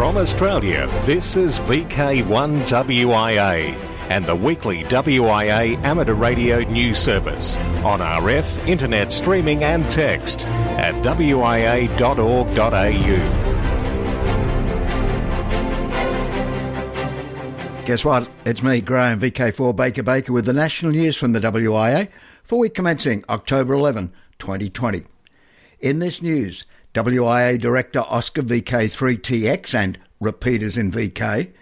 From Australia, this is VK1WIA and the weekly WIA amateur radio news service on RF, internet streaming and text at wia.org.au. Guess what? It's me, Graham, VK4 Baker Baker, with the national news from the WIA for week commencing October 11, 2020. In this news, WIA Director Oscar VK3TX and repeaters in VK,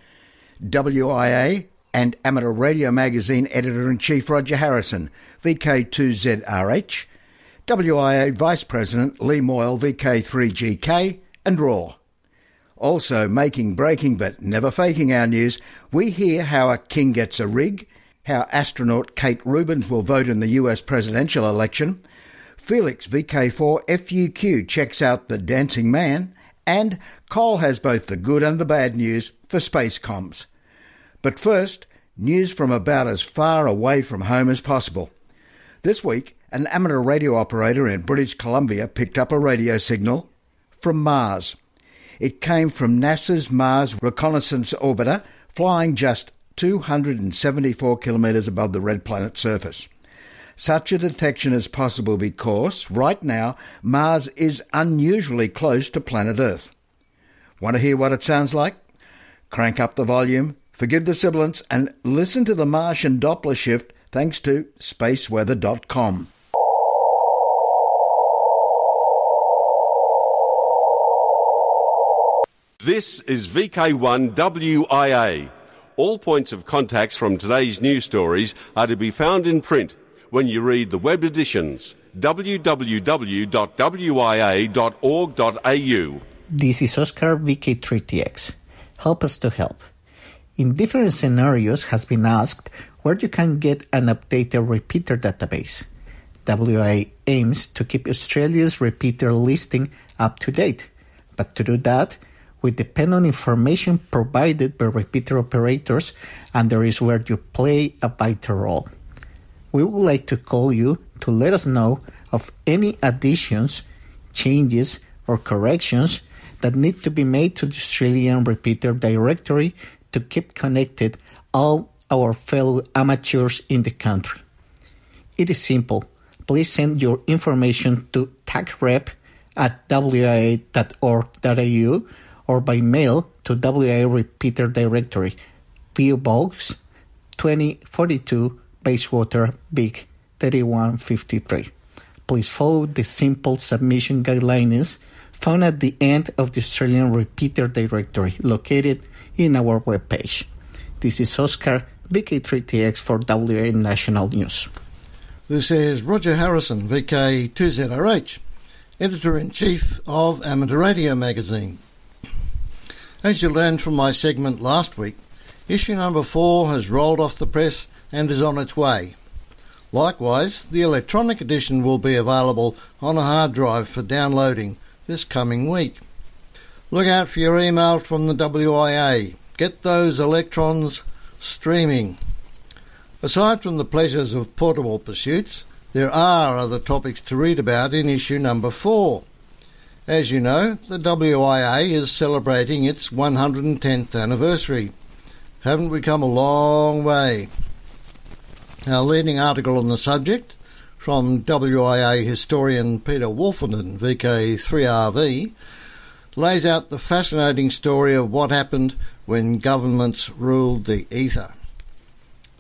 WIA and Amateur Radio Magazine Editor in Chief Roger Harrison, VK2ZRH, WIA Vice President Lee Moyle, VK3GK, and ROAR. Also making, breaking, but never faking our news, we hear how a king gets a rig, how astronaut Kate Rubins will vote in the US presidential election, Felix VK4 FUQ checks out The Dancing Man, and Cole has both the good and the bad news for space comms. But first, news from about as far away from home as possible. This week, an amateur radio operator in British Columbia picked up a radio signal from Mars. It came from NASA's Mars Reconnaissance Orbiter, flying just 274 kilometres above the red planet's surface. Such a detection is possible because, right now, Mars is unusually close to planet Earth. Want to hear what it sounds like? Crank up the volume, forgive the sibilance, and listen to the Martian Doppler shift thanks to spaceweather.com. This is VK1WIA. All points of contacts from today's news stories are to be found in print when you read the web editions www.wia.org.au. This is Oscar VK3TX. Help us to help. In different scenarios has been asked where you can get an updated repeater database. WIA aims to keep Australia's repeater listing up to date, but to do that, we depend on information provided by repeater operators, and there is where you play a vital role we would like to call you to let us know of any additions, changes, or corrections that need to be made to the Australian Repeater Directory to keep connected all our fellow amateurs in the country. It is simple. Please send your information to tagrep at wia.org.au or by mail to WIA Repeater Directory, PO Box 2042 Bayswater Vic 3153. Please follow the simple submission guidelines found at the end of the Australian Repeater Directory located in our webpage. This is Oscar VK3TX for WIA National News. This is Roger Harrison, VK2ZRH, Editor in Chief of Amateur Radio Magazine. As you learned from my segment last week, issue number four has rolled off the press and is on its way. Likewise, the electronic edition will be available on a hard drive for downloading this coming week. Look out for your email from the WIA. Get those electrons streaming. Aside from the pleasures of portable pursuits, there are other topics to read about in issue number four. As you know, the WIA is celebrating its 110th anniversary. Haven't we come a long way? Our leading article on the subject from WIA historian Peter Woolfenden, VK3RV, lays out the fascinating story of what happened when governments ruled the ether.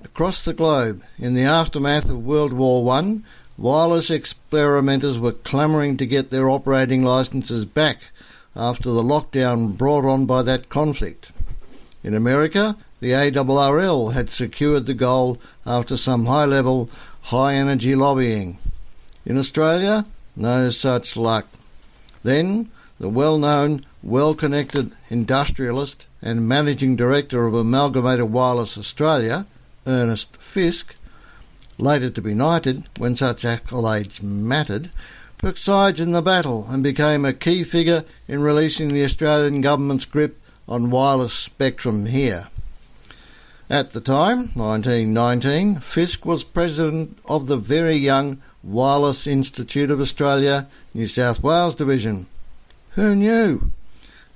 Across the globe, in the aftermath of World War I, wireless experimenters were clamouring to get their operating licenses back after the lockdown brought on by that conflict. In America, the ARRL had secured the goal after some high level, high energy lobbying. In Australia, no such luck. Then, the well known, well connected industrialist and managing director of Amalgamated Wireless Australia, Ernest Fisk, later to be knighted when such accolades mattered, took sides in the battle and became a key figure in releasing the Australian government's grip on wireless spectrum here. At the time, 1919, Fisk was president of the very young Wireless Institute of Australia, New South Wales Division. Who knew?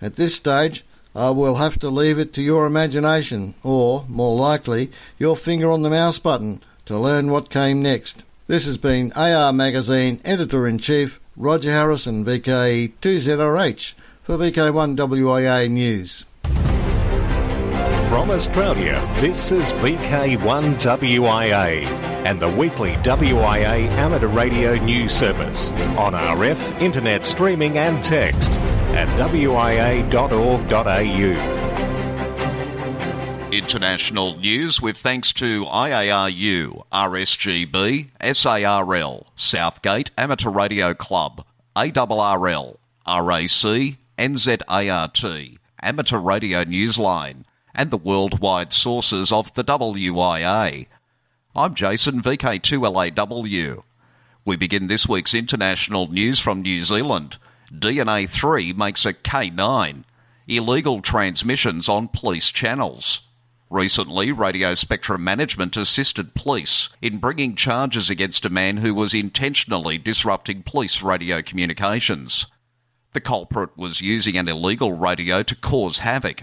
At this stage, I will have to leave it to your imagination, or, more likely, your finger on the mouse button to learn what came next. This has been AR Magazine Editor in Chief Roger Harrison, VK2ZRH, for VK1WIA News. From Australia, this is VK1WIA and the weekly WIA amateur radio news service on RF, internet streaming and text at wia.org.au. International news with thanks to IARU, RSGB, SARL, Southgate Amateur Radio Club, ARRL, RAC, NZART, Amateur Radio Newsline, and the worldwide sources of the WIA. I'm Jason, VK2LAW. We begin this week's international news from New Zealand. DNA 3 makes a K9. Illegal transmissions on police channels. Recently, Radio Spectrum Management assisted police in bringing charges against a man who was intentionally disrupting police radio communications. The culprit was using an illegal radio to cause havoc.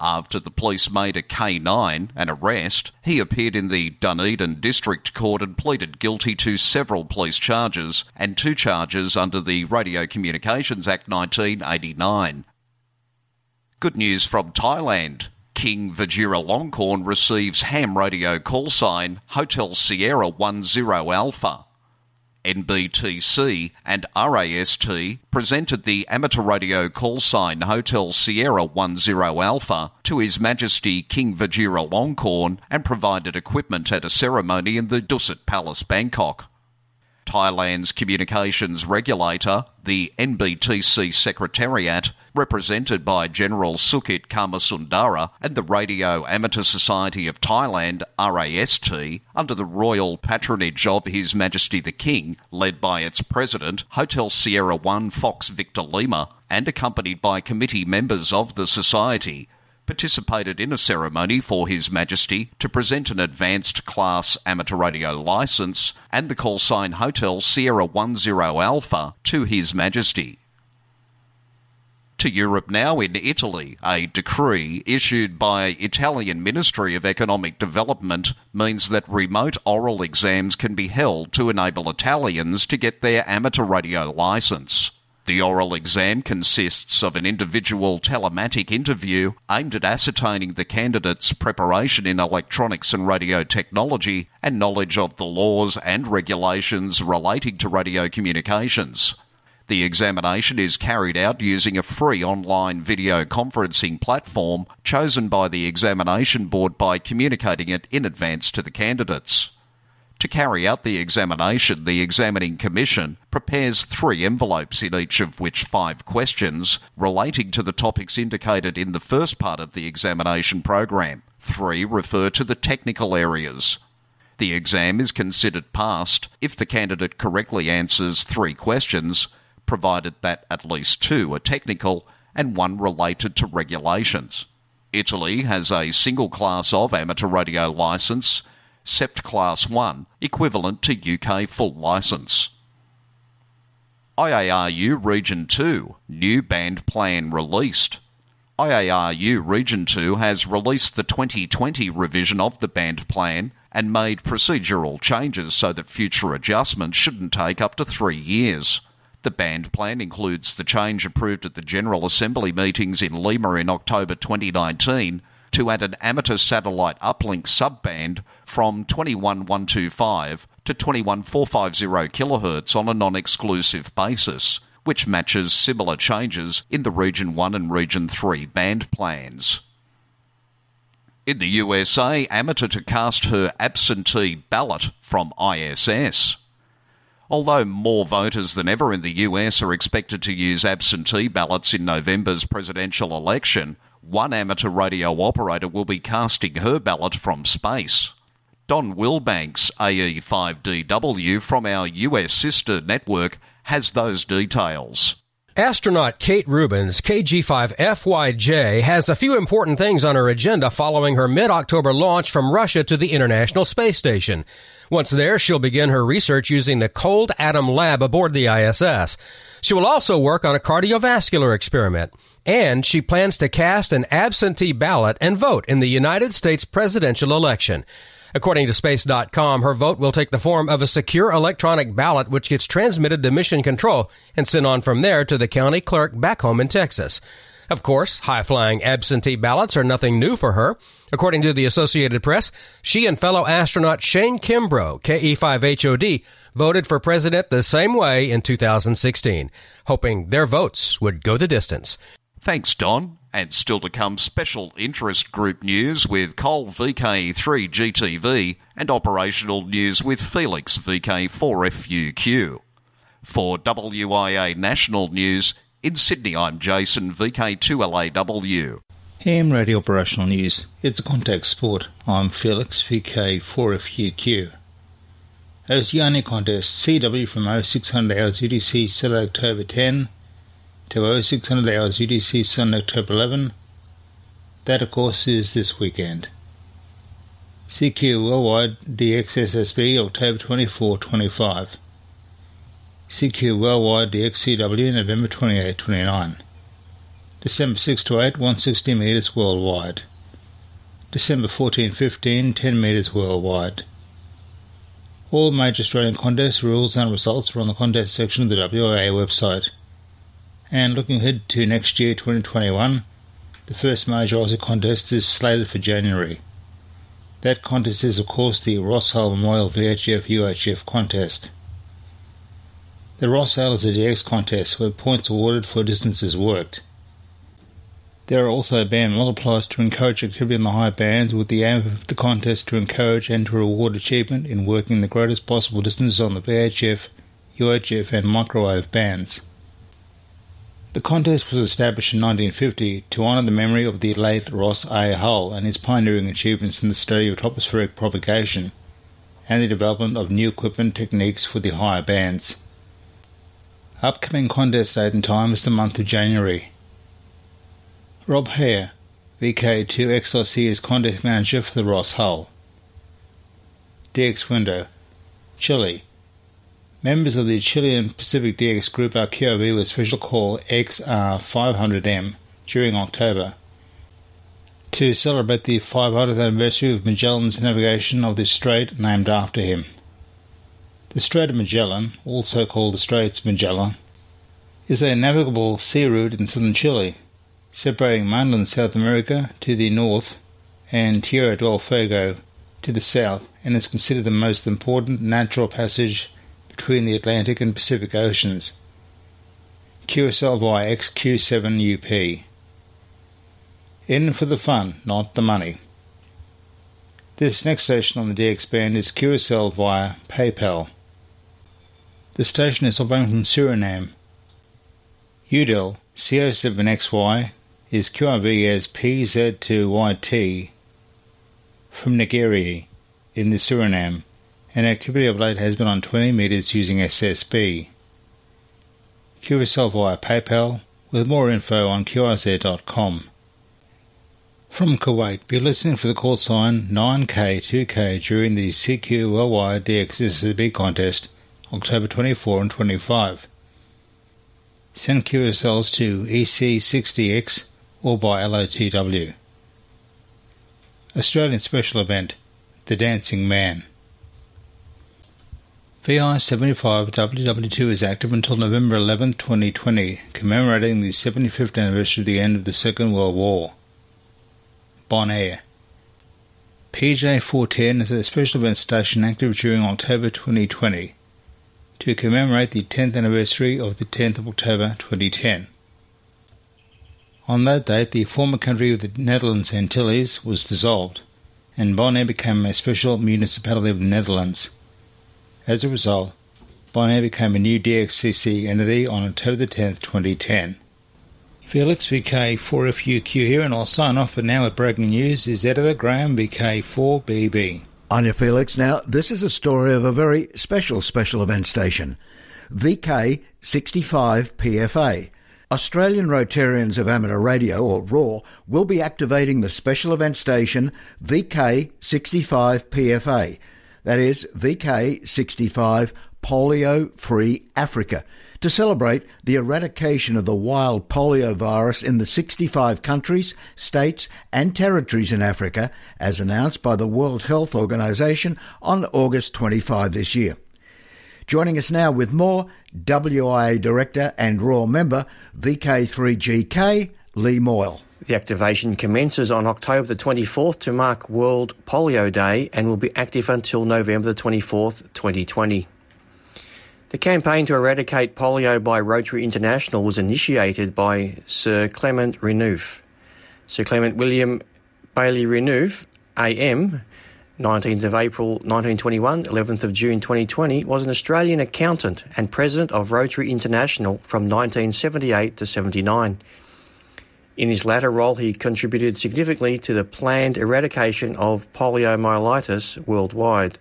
After the police made a K9, an arrest, he appeared in the Dunedin District Court and pleaded guilty to several police charges and two charges under the Radio Communications Act 1989. Good news from Thailand. King Vajiralongkorn receives ham radio call sign Hotel Sierra 10 Alpha. NBTC and RAST presented the amateur radio call sign Hotel Sierra 10 Alpha to His Majesty King Vajiralongkorn and provided equipment at a ceremony in the Dusit Palace, Bangkok. Thailand's communications regulator, the NBTC Secretariat, represented by General Sukit Kamasundara and the Radio Amateur Society of Thailand, RAST, under the royal patronage of His Majesty the King, led by its president, Hotel Sierra 1 Fox Victor Lima, and accompanied by committee members of the society, participated in a ceremony for His Majesty to present an advanced class amateur radio license and the call sign Hotel Sierra 10 Alpha to His Majesty. To Europe now in Italy, a decree issued by Italian Ministry of Economic Development means that remote oral exams can be held to enable Italians to get their amateur radio license. The oral exam consists of an individual telematic interview aimed at ascertaining the candidate's preparation in electronics and radio technology and knowledge of the laws and regulations relating to radio communications. The examination is carried out using a free online video conferencing platform chosen by the examination board by communicating it in advance to the candidates. To carry out the examination, the examining commission prepares three envelopes in each of which five questions relating to the topics indicated in the first part of the examination program. Three refer to the technical areas. The exam is considered passed if the candidate correctly answers three questions, provided that at least two are technical and one related to regulations. Italy has a single class of amateur radio licence CEPT Class 1, equivalent to UK full licence. IARU Region 2, new band plan released. IARU Region 2 has released the 2020 revision of the band plan and made procedural changes so that future adjustments shouldn't take up to three years. The band plan includes the change approved at the General Assembly meetings in Lima in October 2019 to add an amateur satellite uplink subband from 21125 to 21450 kHz on a non-exclusive basis, which matches similar changes in the Region 1 and Region 3 band plans. In the USA, amateur to cast her absentee ballot from ISS. Although more voters than ever in the US are expected to use absentee ballots in November's presidential election, one amateur radio operator will be casting her ballot from space. Don Wilbanks, AE5DW, from our US sister network, has those details. Astronaut Kate Rubins, KG5FYJ, has a few important things on her agenda following her mid October launch from Russia to the International Space Station. Once there, she'll begin her research using the Cold Atom Lab aboard the ISS. She will also work on a cardiovascular experiment. And she plans to cast an absentee ballot and vote in the United States presidential election. According to Space.com, her vote will take the form of a secure electronic ballot which gets transmitted to Mission Control and sent on from there to the county clerk back home in Texas. Of course, high flying absentee ballots are nothing new for her. According to the Associated Press, she and fellow astronaut Shane Kimbrough, KE5HOD, voted for president the same way in 2016, hoping their votes would go the distance. Thanks, Don. And still to come, special interest group news with Cole VK3 GTV and operational news with Felix VK4FUQ. For WIA National News, in Sydney, I'm Jason VK2LAW. Ham Radio Operational News. It's a contact sport. I'm Felix VK4FUQ. Oceania Contest CW from 0600 hours UTC Saturday October 10 to 0600 hours UTC Sunday October 11. That of course is this weekend. CQ Worldwide DXSSB October 24 25. CQ Worldwide DXCW November 28 29. December 6 to 8 160 metres worldwide. December 14 15 10 metres worldwide. All major Australian contest rules and results are on the contest section of the WIA website. And looking ahead to next year 2021, the first major Aussie contest is slated for January. That contest is, of course, the Ross Hull Memorial VHF UHF contest. The Ross Hull is a DX contest where points are awarded for distances worked. There are also band multipliers to encourage activity in the high bands with the aim of the contest to encourage and to reward achievement in working the greatest possible distances on the VHF, UHF and microwave bands. The contest was established in 1950 to honour the memory of the late Ross A. Hull and his pioneering achievements in the study of tropospheric propagation and the development of new equipment techniques for the higher bands. Upcoming contest date and time is the month of January. Rob Hare, VK2XLC is contest manager for the Ross Hull. DX Window, Chile. Members of the Chilean Pacific DX Group are QRV with special call XR500M during October to celebrate the 500th anniversary of Magellan's navigation of the strait named after him. The Strait of Magellan, also called the Straits Magellan, is a navigable sea route in southern Chile, separating mainland South America to the north and Tierra del Fuego to the south, and is considered the most important natural passage between the Atlantic and Pacific Oceans. QSL via XQ7UP. In for the fun, not the money. This next station on the DX band is QSL via PayPal. The station is operating from Suriname. UDEL CO7XY is QRV as PZ2YT from Nigeria in the Suriname, and activity of late has been on 20 metres using SSB. QSL via PayPal with more info on QRZ.com. From Kuwait, be listening for the call sign 9K2K during the CQ Worldwide DXSB contest October 24 and 25. Send QSLs to EC60X or by LOTW. Australian Special Event The Dancing Man. VI 75 WW2 is active until November 11, 2020, commemorating the 75th anniversary of the end of the Second World War. Bonaire. PJ 410 is a special event station active during October 2020 to commemorate the 10th anniversary of the 10th of October 2010. On that date, the former country of the Netherlands Antilles was dissolved, and Bonaire became a special municipality of the Netherlands. As a result, Bonaire became a new DXCC entity on October 10, 2010. Felix VK4FUQ here, and I'll sign off, but now with breaking news is editor Graham VK4BB. Anya Felix. Now, this is a story of a very special special event station, VK65PFA. Australian Rotarians of Amateur Radio, or ROAR, will be activating the special event station VK65PFA. That is VK65 Polio Free Africa to celebrate the eradication of the wild polio virus in the 65 countries, states, and territories in Africa, as announced by the World Health Organization on August 25 this year. Joining us now with more, WIA Director and Royal Member VK3GK, Lee Moyle. The activation commences on October the 24th to mark World Polio Day and will be active until November the 24th, 2020. The campaign to eradicate polio by Rotary International was initiated by Sir Clement Renouf. Sir Clement William Bailey Renouf, AM, 19th of April 1921, 11th of June 2020, was an Australian accountant and president of Rotary International from 1978 to 79. In his latter role, he contributed significantly to the planned eradication of poliomyelitis worldwide.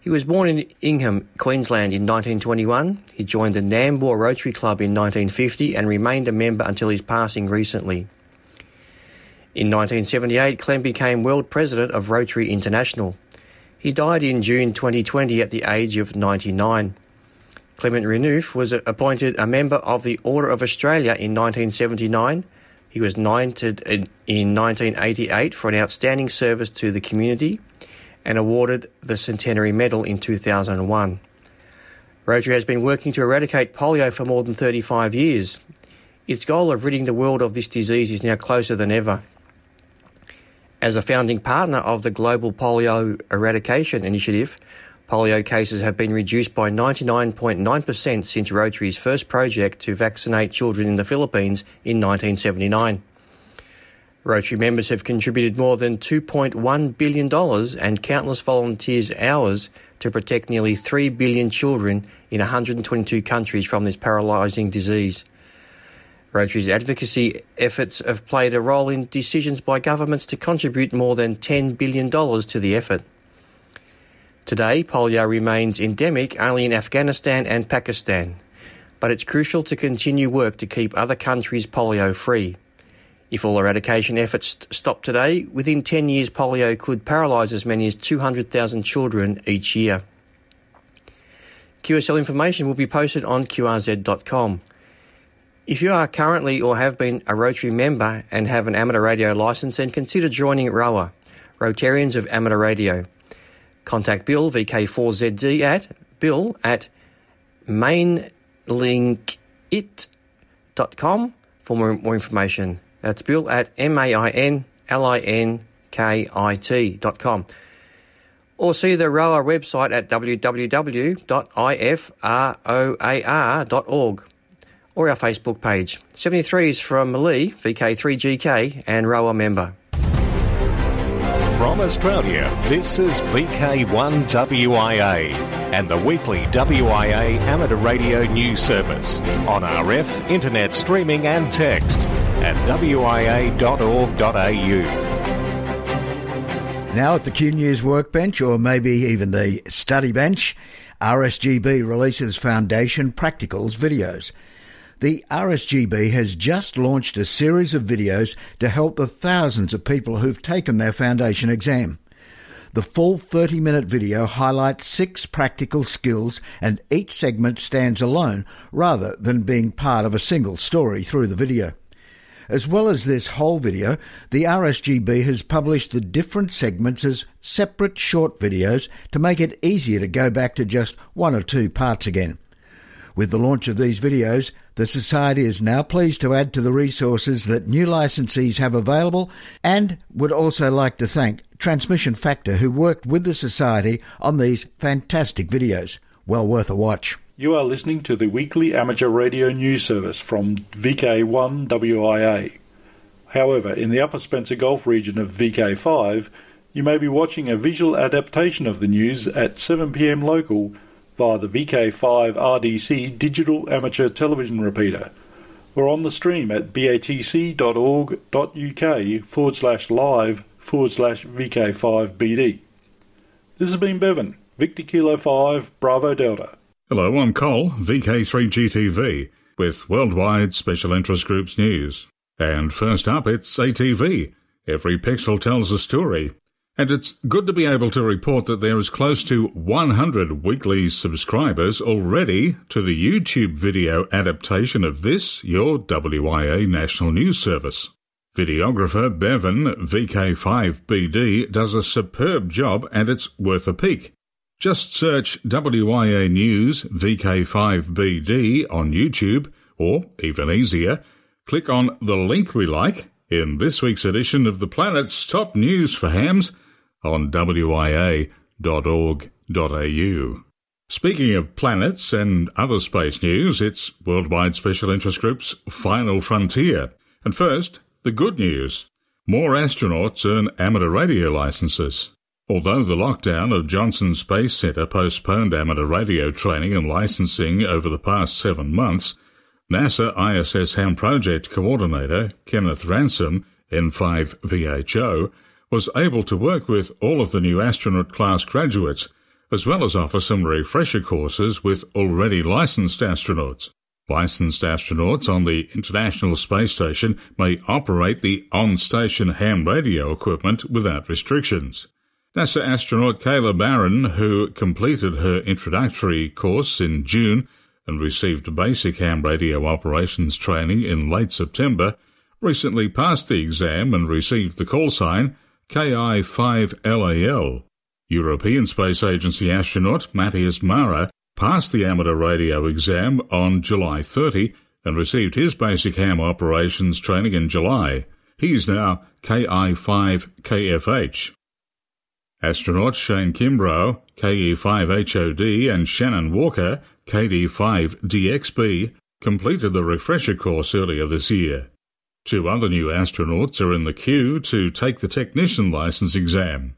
He was born in Ingham, Queensland in 1921. He joined the Nambour Rotary Club in 1950 and remained a member until his passing recently. In 1978, Clem became World President of Rotary International. He died in June 2020 at the age of 99. Clement Renouf was appointed a member of the Order of Australia in 1979. He was knighted in 1988 for an outstanding service to the community and awarded the Centenary Medal in 2001. Rotary has been working to eradicate polio for more than 35 years. Its goal of ridding the world of this disease is now closer than ever. As a founding partner of the Global Polio Eradication Initiative, polio cases have been reduced by 99.9% since Rotary's first project to vaccinate children in the Philippines in 1979. Rotary members have contributed more than $2.1 billion and countless volunteers' hours to protect nearly 3 billion children in 122 countries from this paralysing disease. Rotary's advocacy efforts have played a role in decisions by governments to contribute more than $10 billion to the effort. Today, polio remains endemic only in Afghanistan and Pakistan, but it's crucial to continue work to keep other countries polio free. If all eradication efforts stop today, within 10 years polio could paralyse as many as 200,000 children each year. QSL information will be posted on qrz.com. If you are currently or have been a Rotary member and have an amateur radio licence, then consider joining ROA, Rotarians of Amateur Radio. Contact Bill, VK4ZD, at bill at mainlinkit.com for more, more information. That's Bill at M-A-I-N-L-I-N-K-I-T dot com. Or see the ROA website at www.ifroar.org or our Facebook page. 73 is from Lee, VK3GK, and ROA member. From Australia, this is VK1WIA and the weekly WIA amateur radio news service on RF, internet streaming and text at wia.org.au. Now at the Q News workbench, or maybe even the study bench, RSGB releases Foundation Practicals videos. The RSGB has just launched a series of videos to help the thousands of people who've taken their foundation exam. The full 30 minute video highlights six practical skills and each segment stands alone rather than being part of a single story through the video. As well as this whole video, the RSGB has published the different segments as separate short videos to make it easier to go back to just one or two parts again. With the launch of these videos, the Society is now pleased to add to the resources that new licensees have available and would also like to thank Transmission Factor who worked with the Society on these fantastic videos. Well worth a watch. You are listening to the weekly amateur radio news service from VK1WIA. However, in the Upper Spencer Gulf region of VK5, you may be watching a visual adaptation of the news at 7pm local via the VK5 RDC digital amateur television repeater or on the stream at batc.org.uk forward slash live forward slash VK5BD. This has been Bevan, Victor Kilo 5, Bravo Delta. Hello, I'm Cole, VK3GTV, with Worldwide Special Interest Groups News. And first up, it's ATV. Every pixel tells a story. And it's good to be able to report that there is close to 100 weekly subscribers already to the YouTube video adaptation of this, your WIA National News Service. Videographer Bevan VK5BD does a superb job and it's worth a peek. Just search WIA News VK5BD on YouTube, or even easier, click on the link we like in this week's edition of the Planet's Top News for Hams on wia.org.au. Speaking of planets and other space news, it's Worldwide Special Interest Group's Final Frontier. And first, the good news. More astronauts earn amateur radio licenses. Although the lockdown of Johnson Space Center postponed amateur radio training and licensing over the past seven months, NASA ISS Ham Project Coordinator Kenneth Ransom, N5VHO, was able to work with all of the new astronaut class graduates, as well as offer some refresher courses with already licensed astronauts. Licensed astronauts on the International Space Station may operate the on-station ham radio equipment without restrictions. NASA astronaut Kayla Barron, who completed her introductory course in June and received basic ham radio operations training in late September, recently passed the exam and received the call sign KI-5LAL. European Space Agency astronaut Matthias Maurer passed the amateur radio exam on July 30 and received his basic ham operations training in July. He is now KI-5KFH. Astronauts Shane Kimbrough, KE5HOD, and Shannon Walker, KD5DXB, completed the refresher course earlier this year. Two other new astronauts are in the queue to take the technician license exam.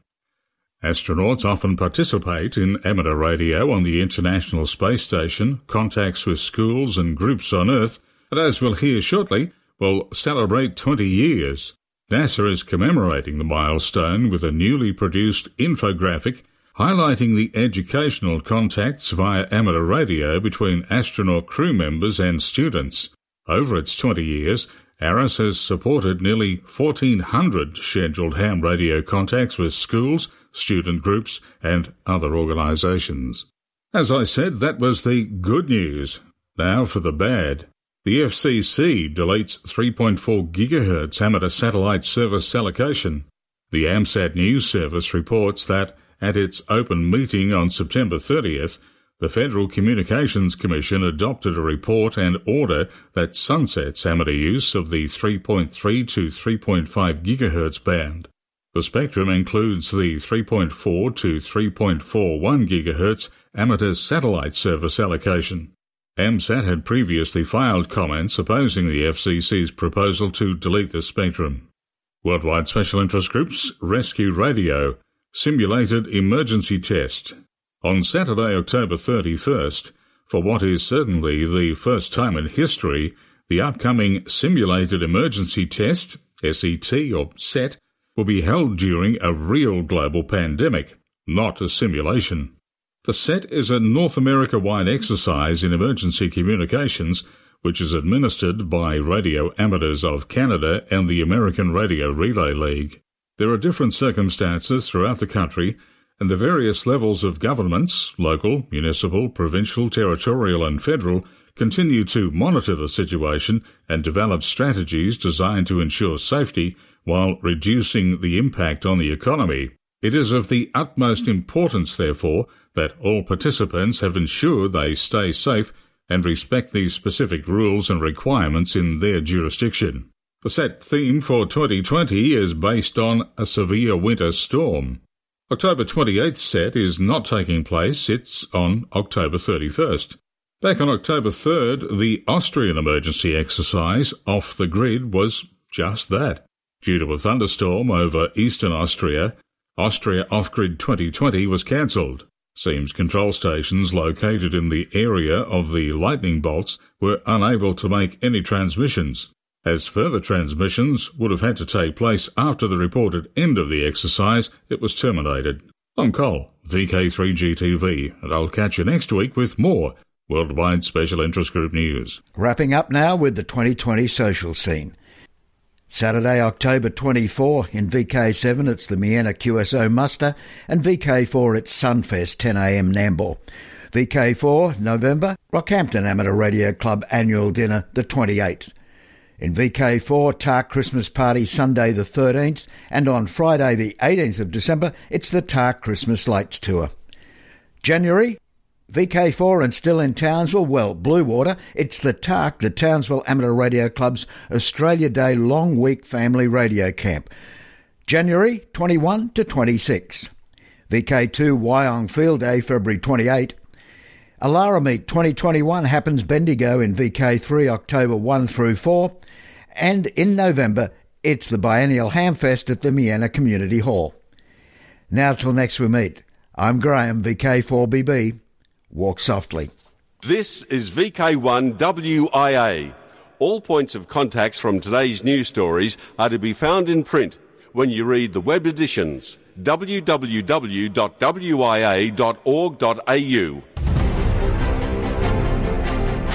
Astronauts often participate in amateur radio on the International Space Station, contacts with schools and groups on Earth, and as we'll hear shortly, will celebrate 20 years. NASA is commemorating the milestone with a newly produced infographic highlighting the educational contacts via amateur radio between astronaut crew members and students. Over its 20 years, ARISS has supported nearly 1,400 scheduled ham radio contacts with schools, student groups, and other organisations. As I said, that was the good news. Now for the bad. The FCC deletes 3.4 GHz amateur satellite service allocation. The AMSAT News Service reports that at its open meeting on September 30th, the Federal Communications Commission adopted a report and order that sunsets amateur use of the 3.3 to 3.5 GHz band. The spectrum includes the 3.4 to 3.41 GHz amateur satellite service allocation. AMSAT had previously filed comments opposing the FCC's proposal to delete the spectrum. Worldwide Special Interest Groups Rescue Radio Simulated Emergency Test on Saturday, October 31st, for what is certainly the first time in history, the upcoming Simulated Emergency Test, SET or SET, will be held during a real global pandemic, not a simulation. The SET is a North America wide exercise in emergency communications which is administered by radio amateurs of Canada and the American Radio Relay League. There are different circumstances throughout the country and the various levels of governments, local, municipal, provincial, territorial, and federal, continue to monitor the situation and develop strategies designed to ensure safety while reducing the impact on the economy. It is of the utmost importance, therefore, that all participants have ensured they stay safe and respect these specific rules and requirements in their jurisdiction. The set theme for 2020 is based on a severe winter storm. October 28th set is not taking place, it's on October 31st. Back on October 3rd, the Austrian emergency exercise off the grid was just that. Due to a thunderstorm over eastern Austria, Austria Off Grid 2020 was cancelled. Seems control stations located in the area of the lightning bolts were unable to make any transmissions as further transmissions would have had to take place after the reported end of the exercise, it was terminated. I'm Cole, VK3GTV, and I'll catch you next week with more Worldwide Special Interest Group news. Wrapping up now with the 2020 social scene. Saturday, October 24, in VK7 it's the Miena QSO Muster, and VK4 it's Sunfest 10am Nambour. VK4, November, Rockhampton Amateur Radio Club Annual Dinner, the 28th. In VK4, TARC Christmas Party Sunday the 13th, and on Friday the 18th of December, it's the TARC Christmas Lights Tour. January, VK4 and still in Townsville, well, Bluewater, it's the TARC, the Townsville Amateur Radio Club's Australia Day Long Week Family Radio Camp. January 21 to 26. VK2 Wyong Field Day, February 28. Alara Meet 2021 happens Bendigo in VK3 October 1 through 4. And in November, it's the biennial Hamfest at the Miena Community Hall. Now till next we meet, I'm Graham, VK4BB. Walk softly. This is VK1WIA. All points of contacts from today's news stories are to be found in print when you read the web editions www.wia.org.au.